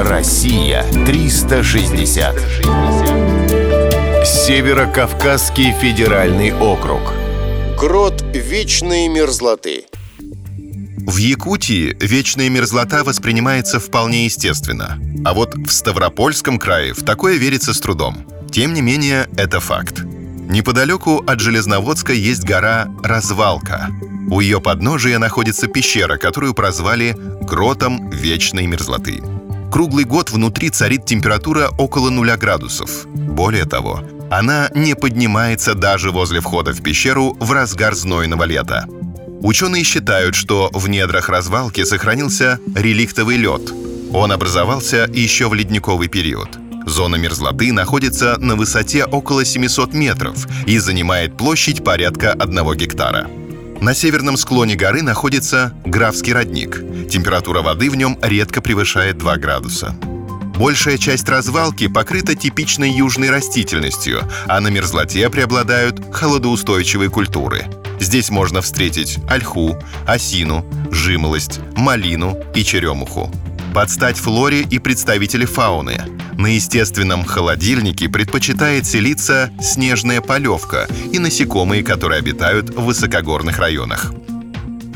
Россия 360. Северо-Кавказский федеральный округ. Грот вечной мерзлоты. В Якутии вечная мерзлота воспринимается вполне естественно. А вот в Ставропольском крае в такое верится с трудом. Тем не менее, это факт. Неподалеку от Железноводска есть гора Развалка. У ее подножия находится пещера, которую прозвали «Гротом вечной мерзлоты». Круглый год внутри царит температура около нуля градусов. Более того, она не поднимается даже возле входа в пещеру в разгар знойного лета. Ученые считают, что в недрах развалки сохранился реликтовый лед. Он образовался еще в ледниковый период. Зона мерзлоты находится на высоте около 700 метров и занимает площадь порядка 1 гектара. На северном склоне горы находится Графский родник. Температура воды в нем редко превышает 2 градуса. Большая часть развалки покрыта типичной южной растительностью, а на мерзлоте преобладают холодоустойчивые культуры. Здесь можно встретить ольху, осину, жимолость, малину и черемуху. Под стать флоре и представители фауны. На естественном холодильнике предпочитает селиться снежная полевка и насекомые, которые обитают в высокогорных районах.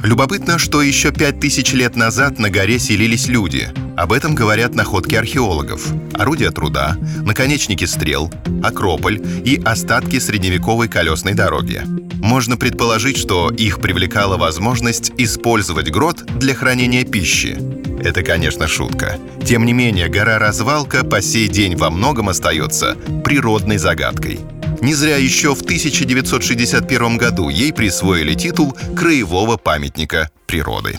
Любопытно, что еще пять тысяч лет назад на горе селились люди. Об этом говорят находки археологов. Орудия труда, наконечники стрел, акрополь и остатки средневековой колесной дороги. Можно предположить, что их привлекала возможность использовать грот для хранения пищи. Это, конечно, шутка. Тем не менее, гора Развалка по сей день во многом остается природной загадкой. Не зря еще в 1961 году ей присвоили титул Краевого памятника природы.